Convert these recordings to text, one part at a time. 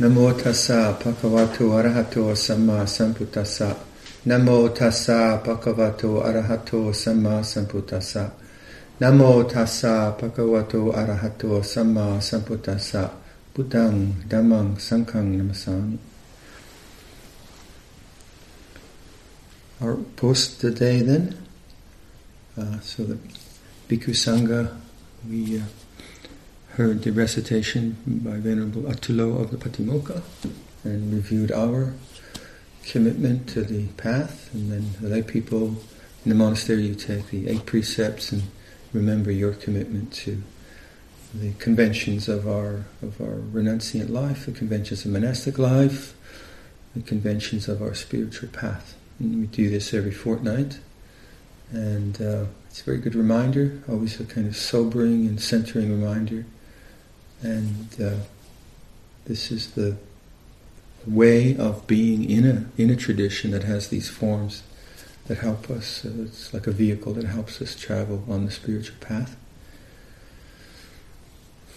Namo tassa bhagavato arahato samma sambuddhassa. Namo tassa bhagavato arahato samma sambuddhassa. Namo tassa bhagavato arahato samma sambuddhassa. Buddhang dhammang sanghang namasami. Our post today then, uh, so that Bhikkhu Sangha, we uh, heard the recitation by Venerable Atulo of the Patimokkha and reviewed our commitment to the path, and then the lay people in the monastery, you take the eight precepts and remember your commitment to the conventions of our of our renunciant life, the conventions of monastic life, the conventions of our spiritual path. And we do this every fortnight, and uh, it's a very good reminder, always a kind of sobering and centering reminder and uh, this is the way of being in a in a tradition that has these forms that help us. Uh, it's like a vehicle that helps us travel on the spiritual path.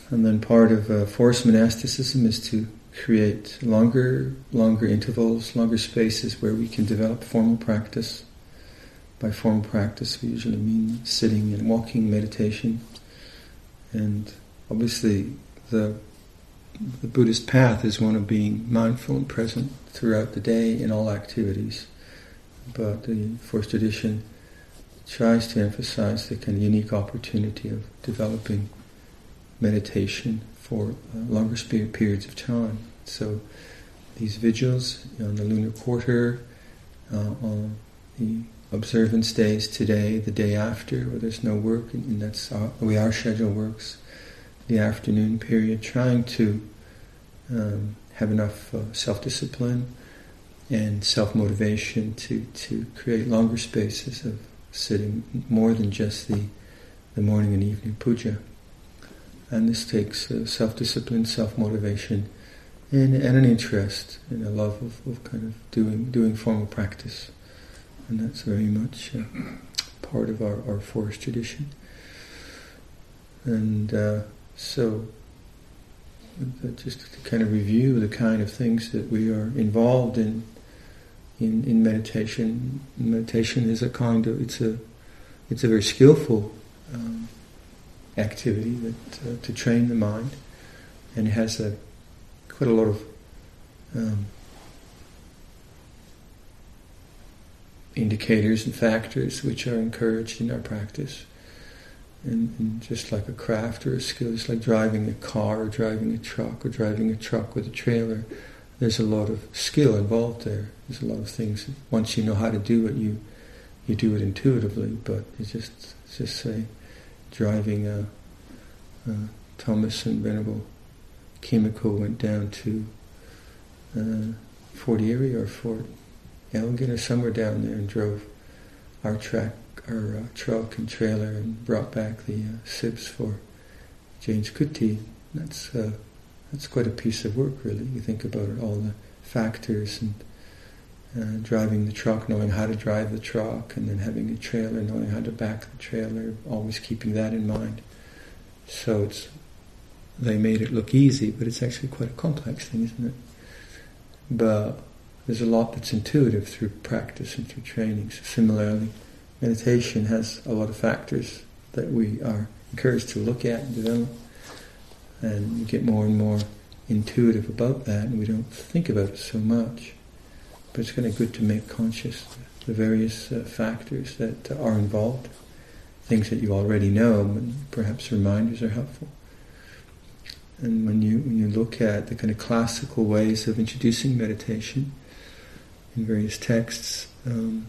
And then part of uh, forest monasticism is to create longer, longer intervals, longer spaces where we can develop formal practice. By formal practice, we usually mean sitting and walking meditation. And obviously, the the Buddhist path is one of being mindful and present throughout the day in all activities. But the Forest tradition tries to emphasize the kind of unique opportunity of developing meditation for uh, longer periods of time. So these vigils on the lunar quarter, uh, on the observance days today, the day after, where there's no work, and that's the way our schedule works the afternoon period, trying to um, have enough uh, self-discipline and self-motivation to, to create longer spaces of sitting, more than just the, the morning and evening puja. And this takes uh, self-discipline, self-motivation, and, and an interest and a love of, of kind of doing doing formal practice. And that's very much uh, part of our, our forest tradition. And uh, so, just to kind of review the kind of things that we are involved in in, in meditation. Meditation is a kind of it's a it's a very skillful um, activity that uh, to train the mind, and it has a quite a lot of um, indicators and factors which are encouraged in our practice. And, and, just like a craft or a skill, it's like driving a car or driving a truck or driving a truck with a trailer. There's a lot of skill involved there. There's a lot of things. Once you know how to do it, you you do it intuitively. But it's just it's just say driving a, a Thomas and Venerable Kimiko went down to uh, Fort Erie or Fort Elgin or somewhere down there and drove our track our uh, truck and trailer and brought back the uh, sibs for James Kuti. That's uh, that's quite a piece of work, really. You think about it, all the factors and uh, driving the truck, knowing how to drive the truck, and then having a trailer, knowing how to back the trailer, always keeping that in mind. So it's they made it look easy, but it's actually quite a complex thing, isn't it? But there's a lot that's intuitive through practice and through training. So similarly, meditation has a lot of factors that we are encouraged to look at and develop, and get more and more intuitive about that, and we don't think about it so much. But it's kind of good to make conscious the various uh, factors that uh, are involved, things that you already know, and perhaps reminders are helpful. And when you when you look at the kind of classical ways of introducing meditation in various texts. Um,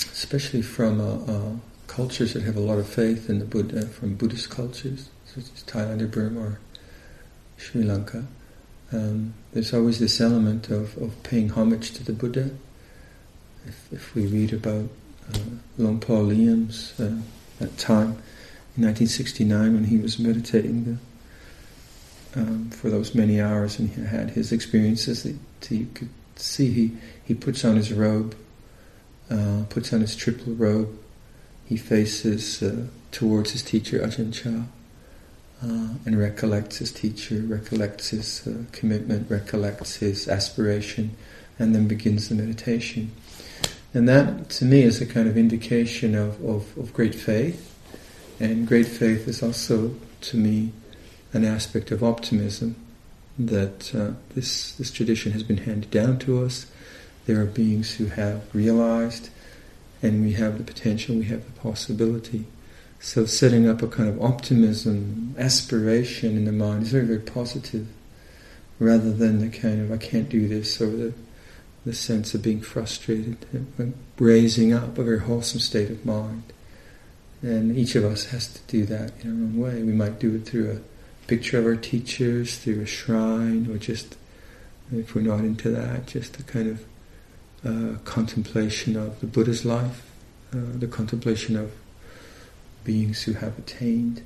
especially from uh, uh, cultures that have a lot of faith in the Buddha, from Buddhist cultures, such as Thailand or Burma or Sri Lanka, um, there's always this element of, of paying homage to the Buddha. If, if we read about uh, Por Liam's uh, that time in 1969 when he was meditating the, um, for those many hours and he had his experiences that you could see he, he puts on his robe uh, puts on his triple robe. He faces uh, towards his teacher Ajahn Chah, uh, and recollects his teacher, recollects his uh, commitment, recollects his aspiration, and then begins the meditation. And that, to me, is a kind of indication of, of, of great faith. And great faith is also, to me, an aspect of optimism that uh, this, this tradition has been handed down to us. There are beings who have realized, and we have the potential, we have the possibility. So setting up a kind of optimism, aspiration in the mind is very, very positive, rather than the kind of I can't do this or the the sense of being frustrated, raising up a very wholesome state of mind. And each of us has to do that in our own way. We might do it through a picture of our teachers, through a shrine, or just, if we're not into that, just a kind of uh, contemplation of the Buddha's life, uh, the contemplation of beings who have attained.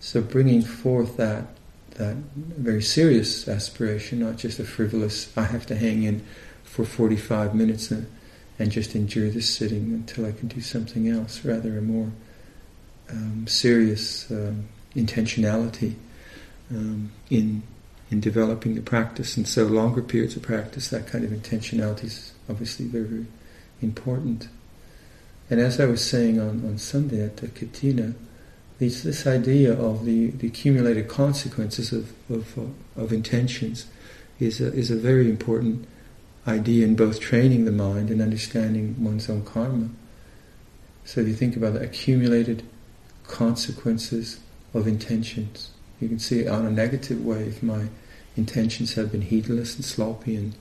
So bringing forth that that very serious aspiration, not just a frivolous, I have to hang in for 45 minutes and, and just endure this sitting until I can do something else, rather a more um, serious um, intentionality um, in in developing the practice. And so, longer periods of practice, that kind of intentionality is obviously very, very important. And as I was saying on, on Sunday at the Kathina, this, this idea of the, the accumulated consequences of, of, uh, of intentions is a, is a very important idea in both training the mind and understanding one's own karma. So if you think about the accumulated consequences of intentions, you can see it on a negative way if my intentions have been heedless and sloppy and,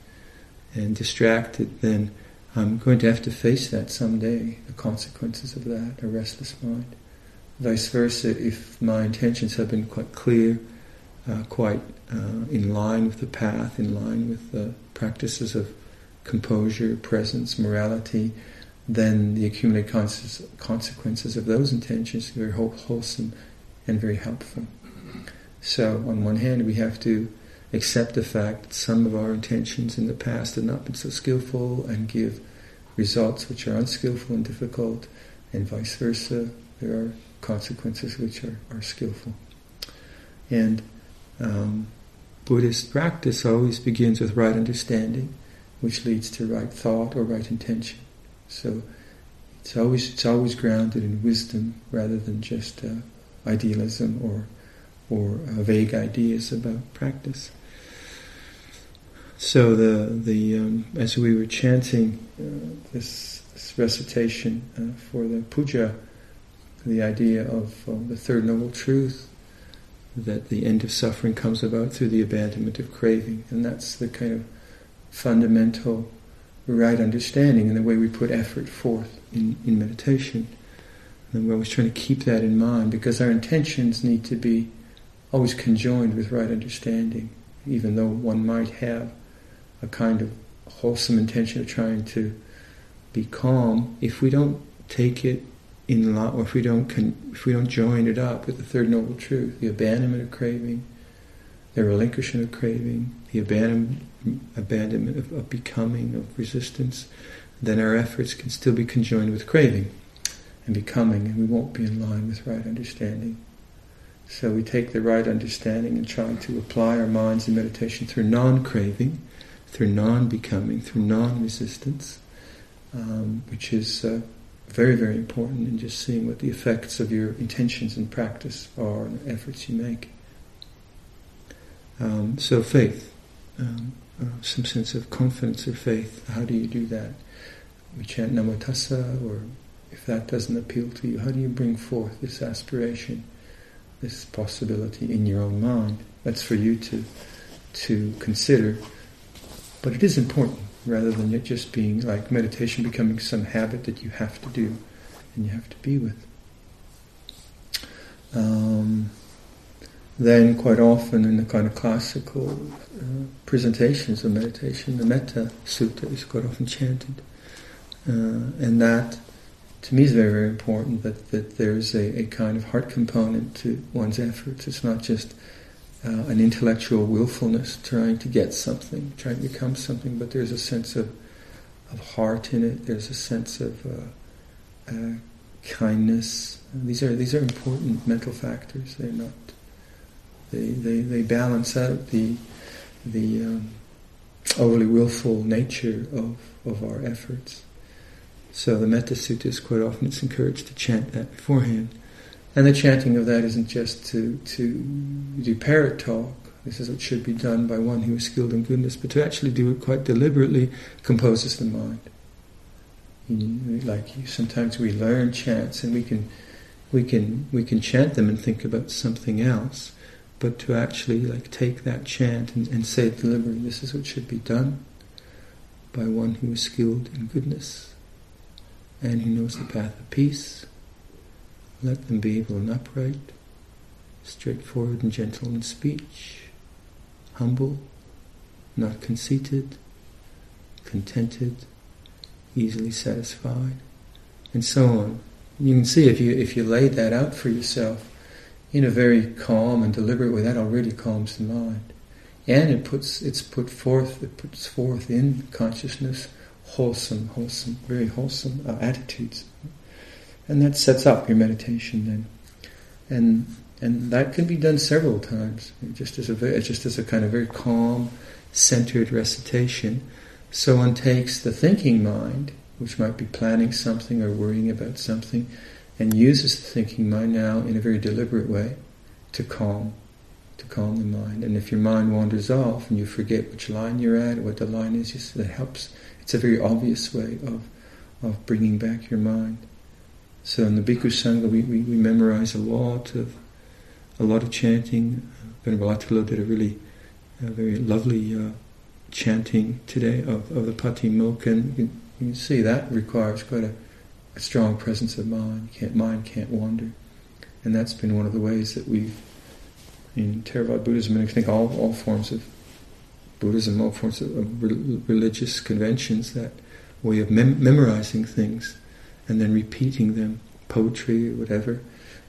and distracted, then I'm going to have to face that someday, the consequences of that, a restless mind. Vice versa, if my intentions have been quite clear, uh, quite uh, in line with the path, in line with the practices of composure, presence, morality, then the accumulated consequences of those intentions are very wholesome and very helpful. So, on one hand, we have to accept the fact that some of our intentions in the past have not been so skillful and give results which are unskillful and difficult, and vice versa. There are consequences which are, are skillful. And um, Buddhist practice always begins with right understanding, which leads to right thought or right intention. So it's always it's always grounded in wisdom rather than just uh, idealism or or uh, vague ideas about practice. So the the um, as we were chanting uh, this, this, recitation uh, for the puja, the idea of uh, the third noble truth that the end of suffering comes about through the abandonment of craving, and that's the kind of fundamental right understanding and the way we put effort forth in, in meditation. And we're always trying to keep that in mind because our intentions need to be always conjoined with right understanding, even though one might have a kind of wholesome intention of trying to be calm. If we don't take it in law, or if we don't con- if we don't join it up with the third noble truth, the abandonment of craving, the relinquishment of craving, the abandonment, abandonment of, of becoming, of resistance, then our efforts can still be conjoined with craving and becoming, and we won't be in line with right understanding. So we take the right understanding and try to apply our minds in meditation through non-craving, through non-becoming, through non-resistance, um, which is uh, very, very important in just seeing what the effects of your intentions and practice are and the efforts you make. Um, so faith, um, uh, some sense of confidence or faith. How do you do that? We chant Namo or if that doesn't appeal to you, how do you bring forth this aspiration, this possibility in your own mind? That's for you to to consider. But it is important rather than it just being like meditation becoming some habit that you have to do and you have to be with. Um, then, quite often in the kind of classical uh, presentations of meditation, the Metta Sutta is quite often chanted. Uh, and that, to me, is very, very important that, that there's a, a kind of heart component to one's efforts. It's not just uh, an intellectual willfulness trying to get something, trying to become something, but there's a sense of, of heart in it. There's a sense of uh, uh, kindness. These are these are important mental factors. They're not They, they, they balance out the, the um, overly willful nature of, of our efforts. So the Metta Suttas, quite often it's encouraged to chant that beforehand. And the chanting of that isn't just to, to do parrot talk. This is what should be done by one who is skilled in goodness, but to actually do it quite deliberately composes the mind. Like sometimes we learn chants and we can, we can, we can chant them and think about something else, but to actually like take that chant and, and say it deliberately, this is what should be done by one who is skilled in goodness and who knows the path of peace let them be able and upright, straightforward and gentle in speech, humble, not conceited, contented, easily satisfied, and so on. You can see if you if you lay that out for yourself in a very calm and deliberate way, that already calms the mind, and it puts it's put forth it puts forth in consciousness wholesome, wholesome, very wholesome uh, attitudes and that sets up your meditation then. And and that can be done several times, just as a very, just as a kind of very calm, centered recitation. So one takes the thinking mind, which might be planning something or worrying about something, and uses the thinking mind now in a very deliberate way to calm, to calm the mind. And if your mind wanders off and you forget which line you're at, or what the line is, that helps. It's a very obvious way of of bringing back your mind. So in the Bhikkhu Sangha, we, we, we, memorize a lot of a lot of chanting. Venerable Atulo did a really uh, very lovely uh, chanting today of, of the Patimokkha. And you you can see that requires quite a, a strong presence of mind. Can't, mind can't wander. And that's been one of the ways that we've, in Theravada Buddhism, and I think all, all forms of Buddhism, all forms of, of religious conventions, that way of mem- memorizing things and then repeating them, poetry whatever.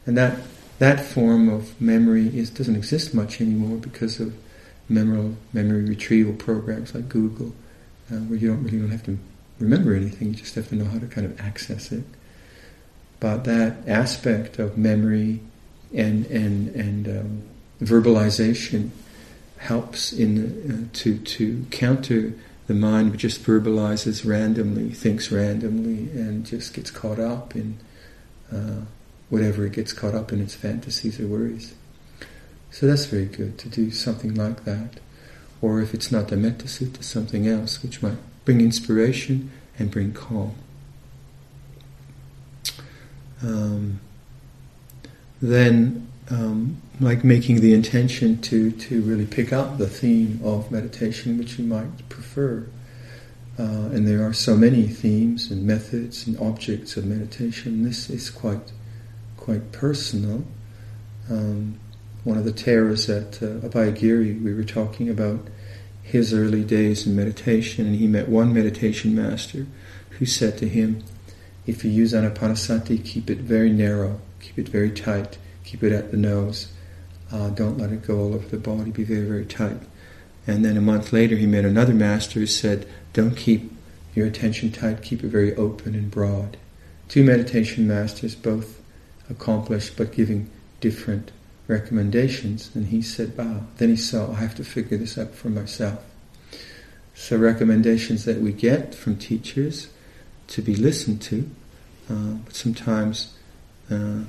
And that that form of memory is doesn't exist much anymore because of memory memory retrieval programs like Google, uh, where you don't really don't have to remember anything; you just have to know how to kind of access it. But that aspect of memory and and and um, verbalization helps in uh, to to counter the mind which just verbalizes randomly, thinks randomly, and just gets caught up in uh, whatever it gets caught up in its fantasies or worries. So that's very good to do something like that. Or if it's not the Metta Sutta, something else which might bring inspiration and bring calm. Um, then, um, like making the intention to, to really pick up the theme of meditation which you might prefer. Uh, and there are so many themes and methods and objects of meditation. This is quite quite personal. Um, one of the theras at uh, Abhayagiri, we were talking about his early days in meditation, and he met one meditation master who said to him, "If you use anapanasati, keep it very narrow, keep it very tight, keep it at the nose." Uh, don't let it go all over the body. Be very, very tight. And then a month later, he met another master who said, Don't keep your attention tight, keep it very open and broad. Two meditation masters, both accomplished but giving different recommendations. And he said, Ah, then he saw, I have to figure this out for myself. So, recommendations that we get from teachers to be listened to, uh, but sometimes uh,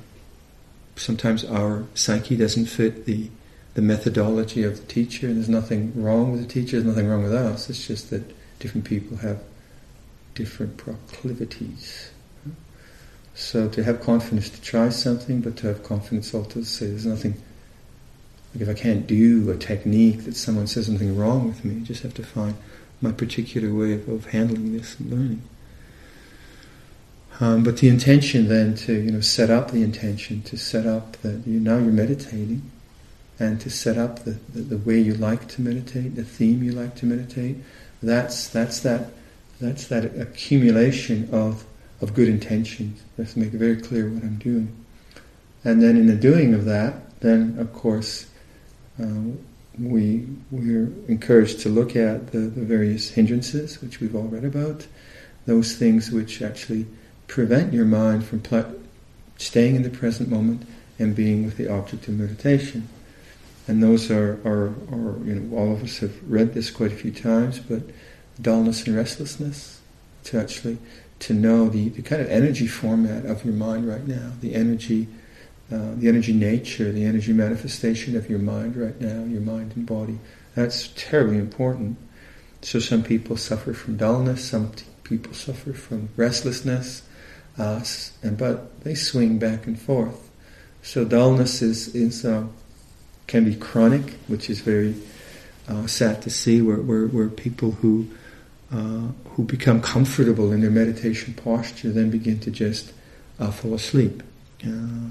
sometimes our psyche doesn't fit the the methodology of the teacher, and there's nothing wrong with the teacher, there's nothing wrong with us. It's just that different people have different proclivities. So to have confidence to try something, but to have confidence also to say there's nothing. Like if I can't do a technique that someone says something wrong with me, I just have to find my particular way of, of handling this and learning. Um, but the intention then to you know set up the intention to set up that you now you're meditating, and to set up the, the, the, way you like to meditate, the theme you like to meditate. That's that's that that's that accumulation of of good intentions. Let's make it very clear what I'm doing, and then in the doing of that, then of course. Uh, we we're encouraged to look at the, the various hindrances which we've all read about, those things which actually prevent your mind from pl- staying in the present moment and being with the object of meditation. And those are, are, are, you know, all of us have read this quite a few times, but dullness and restlessness, to actually, to know the, the kind of energy format of your mind right now, the energy, uh, the energy nature, the energy manifestation of your mind right now, your mind and body. That's terribly important. So some people suffer from dullness, some people suffer from restlessness, and but they swing back and forth. So dullness is is uh, can be chronic, which is very uh, sad to see, where, where, where people who uh, who become comfortable in their meditation posture then begin to just uh, fall asleep. Uh,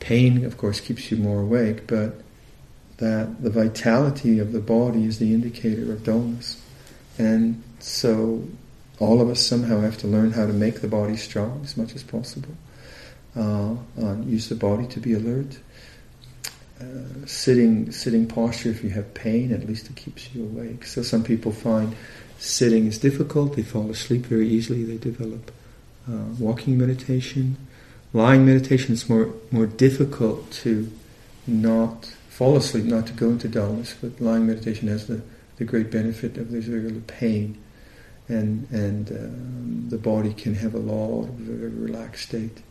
pain, of course, keeps you more awake, but that the vitality of the body is the indicator of dullness, and so all of us somehow have to learn how to make the body strong as much as possible. Uh, use the body to be alert. Uh, sitting sitting posture if you have pain at least it keeps you awake. So some people find sitting is difficult. They fall asleep very easily. They develop uh, walking meditation. Lying meditation is more more difficult to not fall asleep not to go into dullness but lying meditation has the, the great benefit of there's very little pain and and um, the body can have a lot of a very relaxed state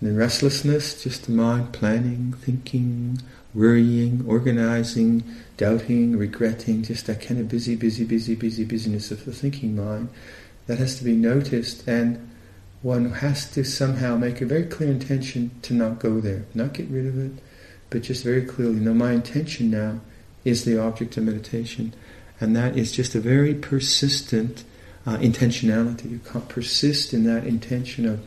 and then restlessness, just the mind planning, thinking, worrying, organizing, doubting, regretting, just that kind of busy, busy, busy, busy busyness of the thinking mind. That has to be noticed and one has to somehow make a very clear intention to not go there, not get rid of it, but just very clearly, no, my intention now is the object of meditation. And that is just a very persistent uh, intentionality. You persist in that intention of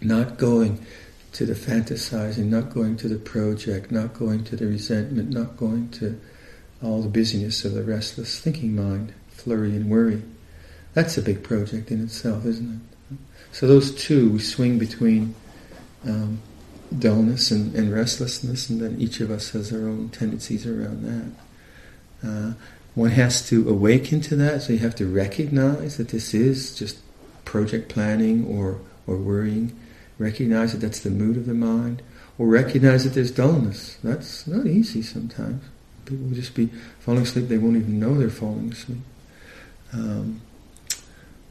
not going to the fantasizing, not going to the project, not going to the resentment, not going to all the busyness of the restless thinking mind, flurry and worry. That's a big project in itself, isn't it? So those two, we swing between um, dullness and, and, restlessness, and then each of us has our own tendencies around that. Uh, one has to awaken to that, so you have to recognize that this is just project planning or, or worrying recognize that that's the mood of the mind, or recognize that there's dullness. That's not easy sometimes. People will just be falling asleep, they won't even know they're falling asleep. Um,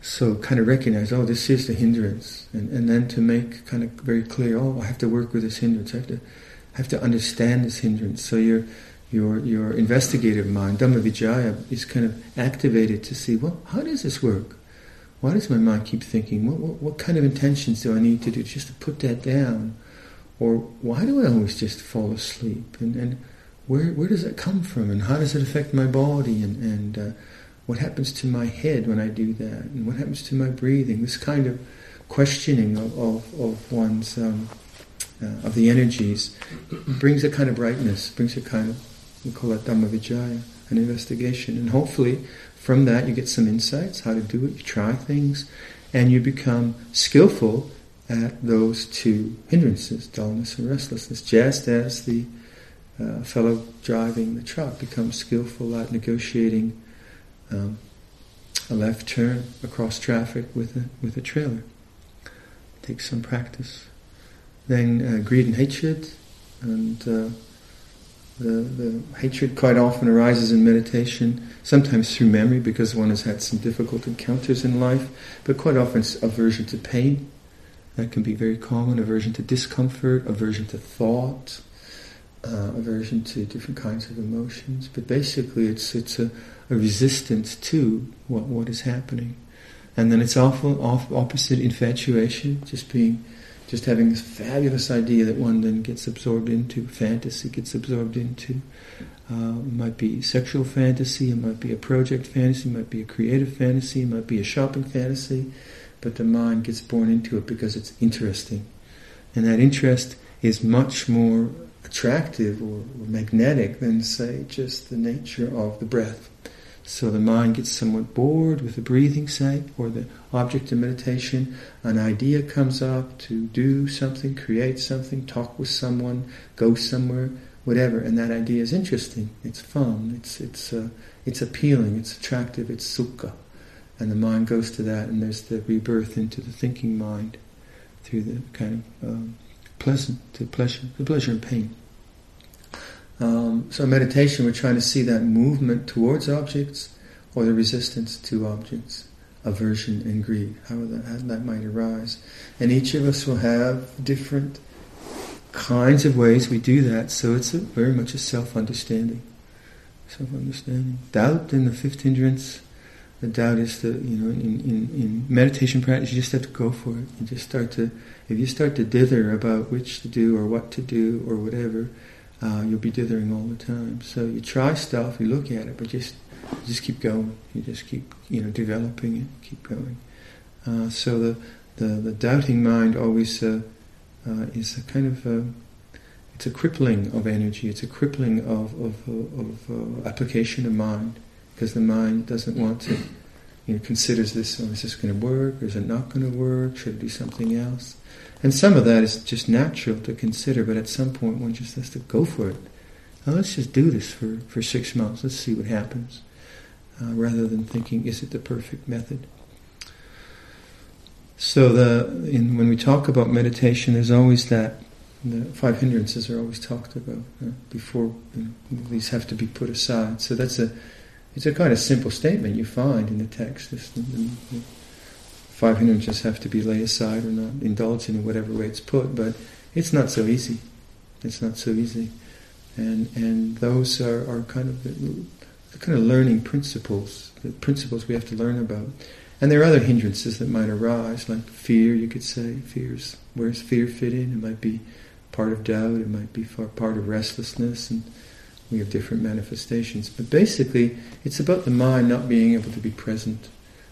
so kind of recognize, oh, this is the hindrance, and, and then to make kind of very clear, oh, I have to work with this hindrance. I have to, I have to understand this hindrance. So your your your investigative mind, Dhamma Vicaya, is kind of activated to see, well, how does this work? why does my mind keep thinking? What, what, what, kind of intentions do I need to do just to put that down? Or why do I always just fall asleep? And, and where, where does that come from? And how does it affect my body? And, and uh, what happens to my head when I do that? And what happens to my breathing? This kind of questioning of, of, of one's, um, uh, of the energies brings a kind of brightness, brings a kind of, we call that Dhamma Vicaya, an investigation. And hopefully from that, you get some insights how to do it. You try things, and you become skillful at those two hindrances, dullness and restlessness, just as the uh, fellow driving the truck becomes skillful at negotiating um, a left turn across traffic with a, with a trailer. It takes some practice. Then uh, greed and hatred, and uh, the, the hatred quite often arises in meditation, sometimes through memory because one has had some difficult encounters in life, but quite often it's aversion to pain. That can be very common, aversion to discomfort, aversion to thought, uh, aversion to different kinds of emotions. But basically it's, it's a, a resistance to what, what is happening. And then it's awful, off, opposite infatuation, just being just having this fabulous idea that one then gets absorbed into, fantasy gets absorbed into. Uh, it might be sexual fantasy, it might be a project fantasy, it might be a creative fantasy, it might be a shopping fantasy, but the mind gets born into it because it's interesting. And that interest is much more attractive or, or magnetic than, say, just the nature of the breath. So the mind gets somewhat bored with the breathing, say, or the object of meditation. An idea comes up to do something, create something, talk with someone, go somewhere, whatever, and that idea is interesting. It's fun. It's it's uh, it's appealing. It's attractive. It's sukha, and the mind goes to that, and there's the rebirth into the thinking mind through the kind of um, pleasant to pleasure, the pleasure and pain. Um, so meditation, we're trying to see that movement towards objects or the resistance to objects, aversion and greed, how that, how that might arise. And each of us will have different kinds of ways we do that. So it's a, very much a self-understanding. Self-understanding. Doubt in the fifth hindrance. The doubt is the you know in, in, in meditation practice you just have to go for it. You just start to if you start to dither about which to do or what to do or whatever, uh, you'll be dithering all the time. So you try stuff, you look at it, but just just keep going. You just keep you know developing it, keep going. Uh, so the, the the doubting mind always uh, uh, is a kind of a, it's a crippling of energy. It's a crippling of of, of uh, application of mind because the mind doesn't want to. You know, considers this, oh, is this going to work? Or is it not going to work? Should it do something else? And some of that is just natural to consider, but at some point one just has to go for it. Now let's just do this for, for six months. Let's see what happens. Uh, rather than thinking, is it the perfect method? So the in, when we talk about meditation, there's always that the five hindrances are always talked about uh, before you know, these have to be put aside. So that's a it's a kind of simple statement you find in the text. five hindrances have to be laid aside or not indulged in whatever way it's put, but it's not so easy. It's not so easy, and and those are, are kind of the, the kind of learning principles, the principles we have to learn about. And there are other hindrances that might arise, like fear, you could say. Fears, where's fear fit in? It might be part of doubt, it might be part of restlessness, and we have different manifestations. But basically, it's about the mind not being able to be present.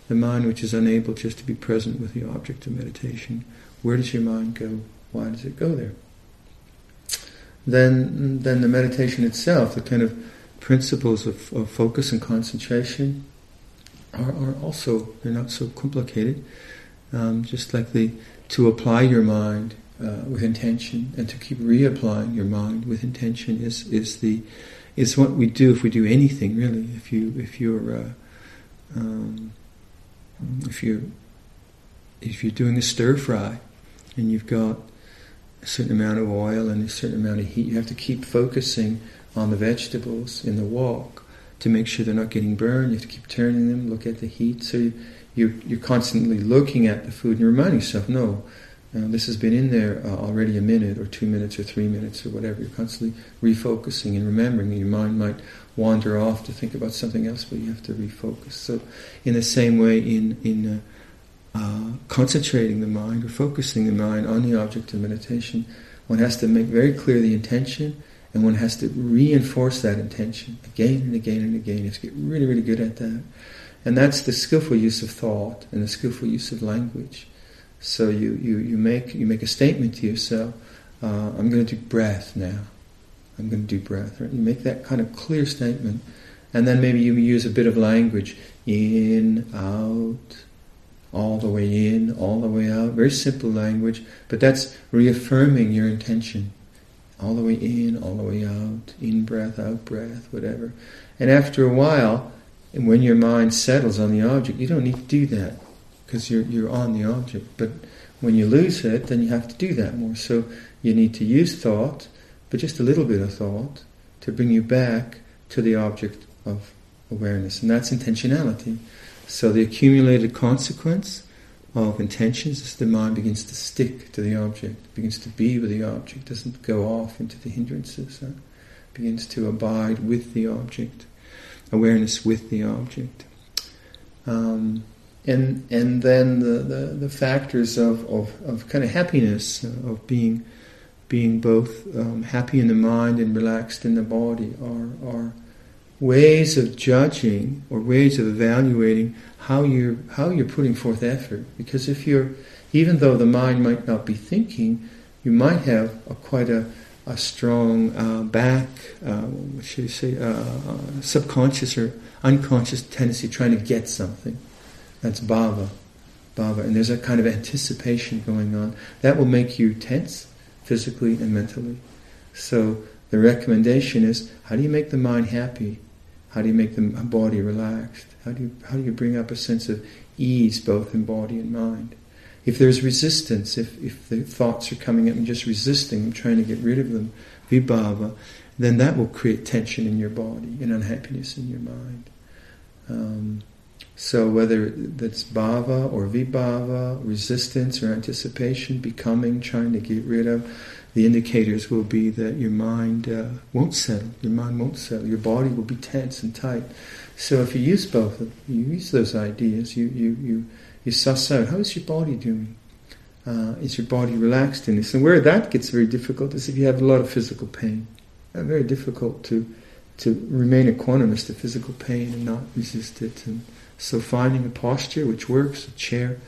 The mind which is unable just to be present with the object of meditation. Where does your mind go? Why does it go there? Then, then the meditation itself, the kind of principles of, of focus and concentration, are, are, also they're not so complicated. Um, just like the to apply your mind uh, with intention and to keep reapplying your mind with intention is is the is what we do if we do anything really. If you if you're uh, um, if you if you're doing a stir fry and you've got a certain amount of oil and a certain amount of heat, you have to keep focusing on the vegetables in the wok to make sure they're not getting burned. You have to keep turning them, look at the heat. So you, you're, you're constantly looking at the food and reminding yourself, no, uh, this has been in there uh, already a minute or two minutes or three minutes or whatever. You're constantly refocusing and remembering. Your mind might wander off to think about something else, but you have to refocus. So, in the same way, in in uh, uh, concentrating the mind or focusing the mind on the object of meditation, one has to make very clear the intention, and one has to reinforce that intention again and again and again. You have to get really, really good at that, and that's the skillful use of thought and the skillful use of language. So you, you, you, make, you make a statement to yourself, uh, I'm going to do breath now. I'm going to do breath. Right? You make that kind of clear statement. And then maybe you use a bit of language. In, out, all the way in, all the way out. Very simple language, but that's reaffirming your intention. All the way in, all the way out, in breath, out breath, whatever. And after a while, and when your mind settles on the object, you don't need to do that because you're, you're on the object. But when you lose it, then you have to do that more. So you need to use thought, but just a little bit of thought, to bring you back to the object of awareness. And that's intentionality. So the accumulated consequence of intentions is the mind begins to stick to the object, begins to be with the object, doesn't go off into the hindrances, uh, begins to abide with the object, awareness with the object. Um, and and then the, the, the factors of, of, of, kind of happiness, of being being both um, happy in the mind and relaxed in the body are, are ways of judging or ways of evaluating how you're how you're putting forth effort. Because if you're even though the mind might not be thinking, you might have a, quite a, a strong uh, back, uh, what should I say, uh, uh subconscious or unconscious tendency trying to get something. That's bhava. Bhava. And there's a kind of anticipation going on. That will make you tense physically and mentally. So the recommendation is how do you make the mind happy? How do you make the body relaxed? How do you, how do you bring up a sense of ease both in body and mind? If there's resistance, if, if the thoughts are coming up and just resisting, trying to get rid of them, vibhava, then that will create tension in your body and unhappiness in your mind. Um, so whether that's bhava or vibhava, resistance or anticipation, becoming, trying to get rid of, the indicators will be that your mind uh, won't settle. Your mind won't settle. Your body will be tense and tight. So if you use both, of you use those ideas. You you you you suss out how is your body doing. Uh, is your body relaxed in this? And where that gets very difficult is if you have a lot of physical pain. Uh, very difficult to to remain equanimous to physical pain and not resist it. And so finding a posture which works, a chair,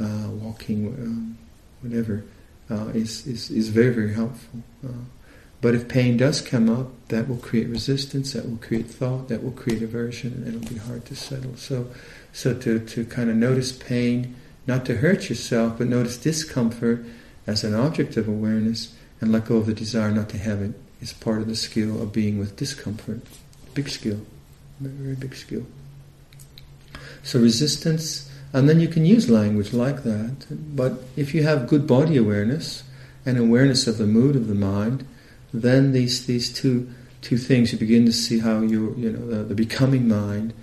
uh, walking, um, whatever, uh, is, is, is very, very helpful. Uh, but if pain does come up, that will create resistance, that will create thought, that will create aversion, and it'll be hard to settle. So, so to, to kind of notice pain, not to hurt yourself, but notice discomfort as an object of awareness and let go of the desire not to have it is part of the skill of being with discomfort. Big skill, very, very big skill. So resistance, and then you can use language like that. But if you have good body awareness and awareness of the mood of the mind, then these these two two things you begin to see how you you know the, the becoming mind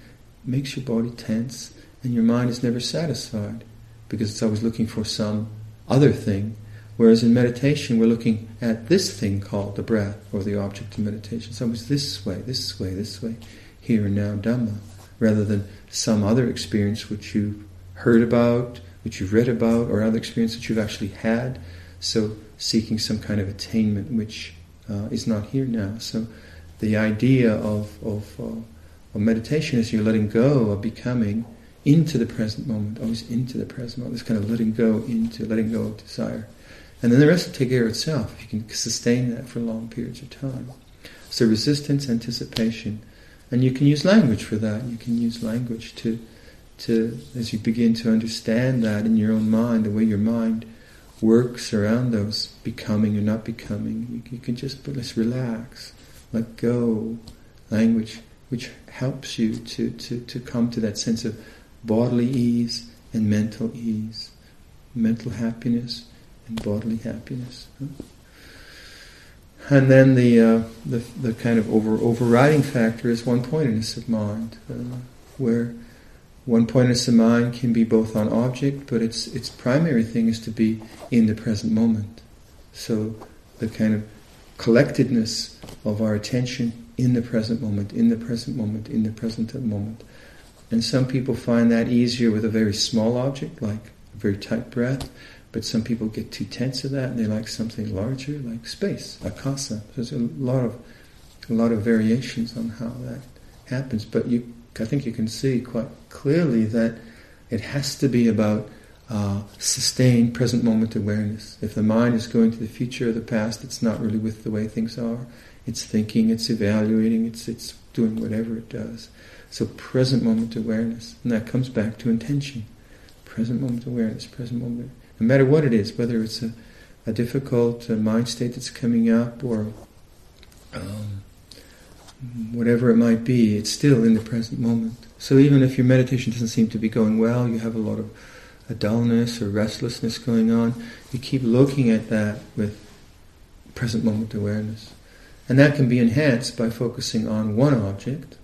makes your body tense and your mind is never satisfied because it's always looking for some other thing. Whereas in meditation, we're looking at this thing called the breath or the object of meditation. So it's this way, this way, this way, here and now, Dhamma rather than some other experience which you've heard about, which you've read about, or other experience that you've actually had. So seeking some kind of attainment which uh, is not here now. So the idea of, of, uh, of meditation is you're letting go of becoming into the present moment, always into the present moment, this kind of letting go into, letting go of desire. And then the rest will take care of itself if you can sustain that for long periods of time. So resistance, anticipation, and you can use language for that. You can use language to, to as you begin to understand that in your own mind, the way your mind works around those becoming or not becoming. You, you can just let's relax, let go. Language which helps you to, to, to come to that sense of bodily ease and mental ease, mental happiness and bodily happiness. And then the, uh, the, the kind of over, overriding factor is one pointedness of mind, uh, where one pointedness of mind can be both on object, but its its primary thing is to be in the present moment. So the kind of collectedness of our attention in the present moment, in the present moment, in the present moment. And some people find that easier with a very small object, like a very tight breath. But some people get too tense of that, and they like something larger, like space, akasa. There's a lot of a lot of variations on how that happens. But you, I think you can see quite clearly that it has to be about uh, sustained present moment awareness. If the mind is going to the future or the past, it's not really with the way things are. It's thinking, it's evaluating, it's it's doing whatever it does. So present moment awareness, and that comes back to intention. Present moment awareness, present moment no matter what it is, whether it's a, a difficult uh, mind state that's coming up or um, whatever it might be, it's still in the present moment. So even if your meditation doesn't seem to be going well, you have a lot of a dullness or restlessness going on, you keep looking at that with present moment awareness. And that can be enhanced by focusing on one object,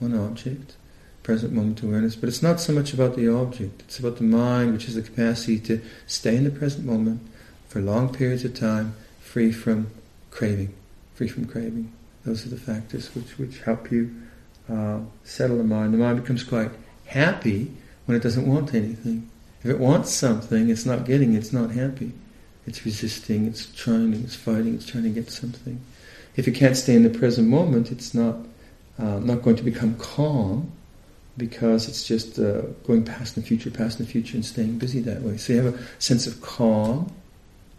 one object, present moment awareness. But it's not so much about the object, it's about the mind, which has the capacity to stay in the present moment for long periods of time, free from craving, free from craving. Those are the factors which, which help you uh, settle the mind. The mind becomes quite happy when it doesn't want anything. If it wants something, it's not getting, it's not happy. It's resisting, it's trying, it's fighting, it's trying to get something. If it can't stay in the present moment, it's not uh, not going to become calm because it's just uh, going past the future, past the future, and staying busy that way. So you have a sense of calm,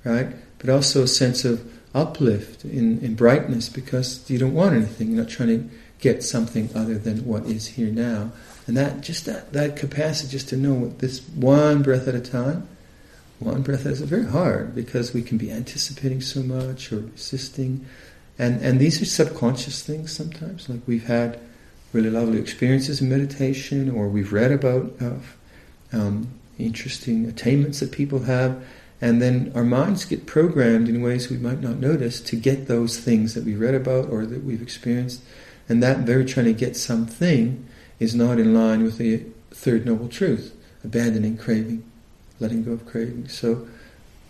right? But also a sense of uplift in, in brightness because you don't want anything. You're not trying to get something other than what is here now. And that just that, that capacity just to know what this one breath at a time, one breath is very hard because we can be anticipating so much or resisting. And and these are subconscious things sometimes. Like we've had really lovely experiences in meditation, or we've read about uh, um, interesting attainments that people have, And then our minds get programmed in ways we might not notice to get those things that we read about or that we've experienced. And that very trying to get something is not in line with the third noble truth, abandoning craving, letting go of craving. So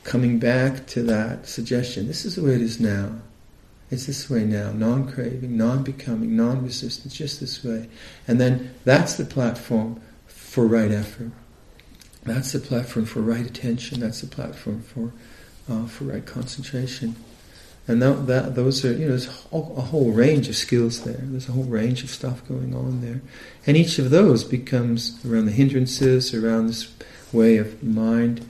coming back to that suggestion, this is the way it is now. It's this way now, non-craving, non-becoming, non-resistance, just this way. And then that's the platform for right effort. That's the platform for right attention. That's the platform for uh, for right concentration. And that, that, those are, you know, there's a whole range of skills there. There's a whole range of stuff going on there. And each of those becomes around the hindrances, around this way of mind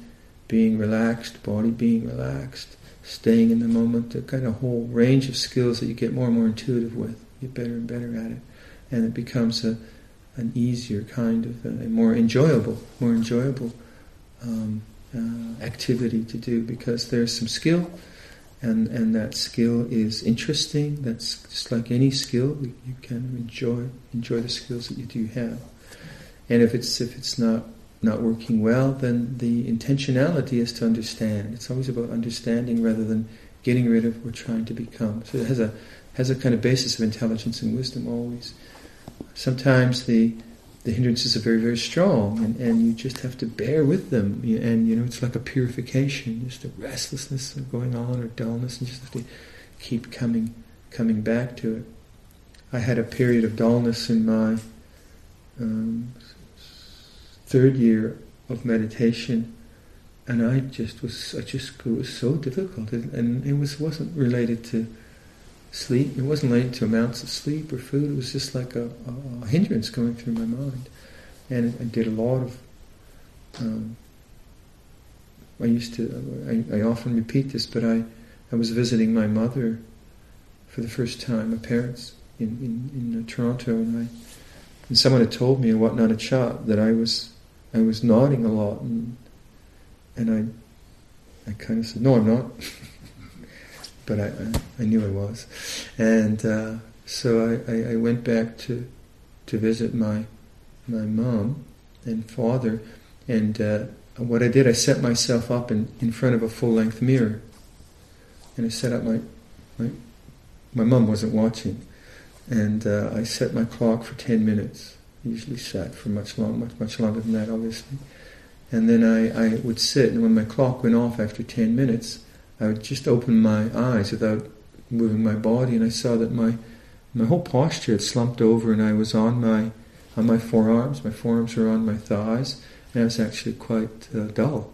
being relaxed, body being relaxed, staying in the moment, a kind of whole range of skills that you get more and more intuitive with. You get better and better at it. And it becomes a, an easier kind of, a more enjoyable, more enjoyable um, uh, activity to do because there's some skill and, and that skill is interesting. That's just like any skill, you can enjoy enjoy the skills that you do have. And if it's if it's not not working well, then the intentionality is to understand. It's always about understanding rather than getting rid of or trying to become. So it has a has a kind of basis of intelligence and wisdom always. Sometimes the the hindrances are very very strong, and, and you just have to bear with them. And you know it's like a purification, just a restlessness going on or dullness, and just have to keep coming coming back to it. I had a period of dullness in my um, third year of meditation, and I just was, I just it was so difficult, and it was wasn't related to sleep. It wasn't related to amounts of sleep or food. It was just like a, a, hindrance going through my mind, and I did a lot of. Um, I used to. I, I often repeat this, but I, I was visiting my mother for the first time, my parents in in, in uh, Toronto, and I and someone had told me in Wat a Cha that I was I was nodding a lot, and and I I kind of said, "No, I'm not," but I, I, I knew I was, and uh, so I, I, went back to to visit my my mom and father, and uh, what I did, I set myself up in, in front of a full length mirror, and I set up my my my mom wasn't watching, and uh, I set my clock for ten minutes usually sat for much long, much much longer than that, obviously. And then I, I would sit, and when my clock went off after ten minutes, I would just open my eyes without moving my body, and I saw that my my whole posture had slumped over, and I was on my on my forearms. My forearms were on my thighs, and I was actually quite uh, dull.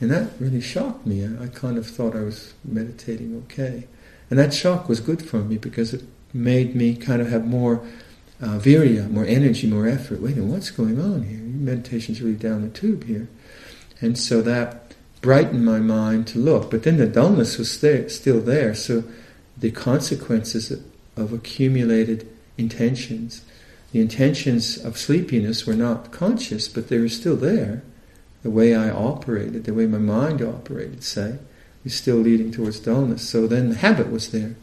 And that really shocked me. I, I kind of thought I was meditating okay. And that shock was good for me because it made me kind of have more uh, virya, more energy, more effort. Wait a minute, what's going on here? Meditation's really down the tube here. And so that brightened my mind to look. But then the dullness was there, still there. So the consequences of accumulated intentions, the intentions of sleepiness were not conscious, but they were still there. The way I operated, the way my mind operated, say, was still leading towards dullness. So then the habit was there.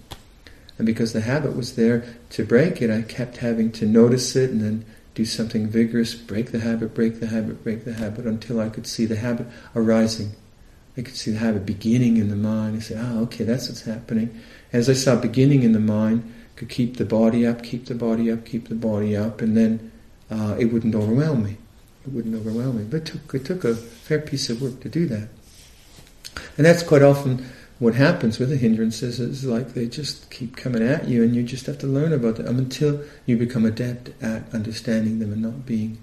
And because the habit was there to break it, I kept having to notice it and then do something vigorous, break the habit, break the habit, break the habit, until I could see the habit arising. I could see the habit beginning in the mind. I said, ah, okay, that's what's happening. As I saw beginning in the mind, could keep the body up, keep the body up, keep the body up, and then uh, it wouldn't overwhelm me. It wouldn't overwhelm me. But it took, it took a fair piece of work to do that. And that's quite often what happens with the hindrances is like they just keep coming at you, and you just have to learn about them until you become adept at understanding them and not being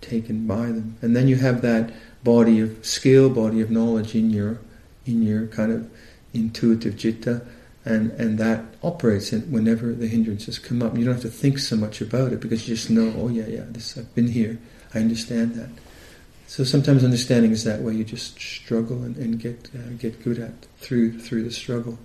taken by them. And then you have that body of skill, body of knowledge in your in your kind of intuitive citta, and and that operates in whenever the hindrances come up. You don't have to think so much about it because you just know, oh yeah, yeah, this I've been here, I understand that. So sometimes understanding is that way. You just struggle and, and get uh, get good at through through the struggle.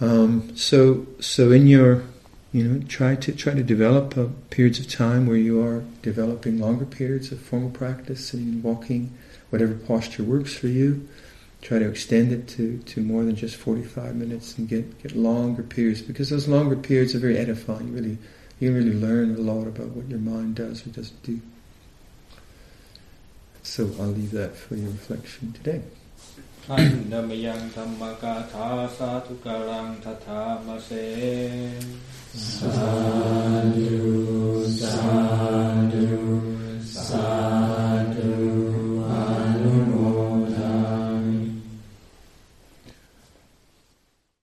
Um, so so in your you know try to try to develop uh, periods of time where you are developing longer periods of formal practice and walking, whatever posture works for you. Try to extend it to, to more than just 45 minutes and get, get longer periods because those longer periods are very edifying. You really you really learn a lot about what your mind does or doesn't do. So I'll leave that for your reflection today.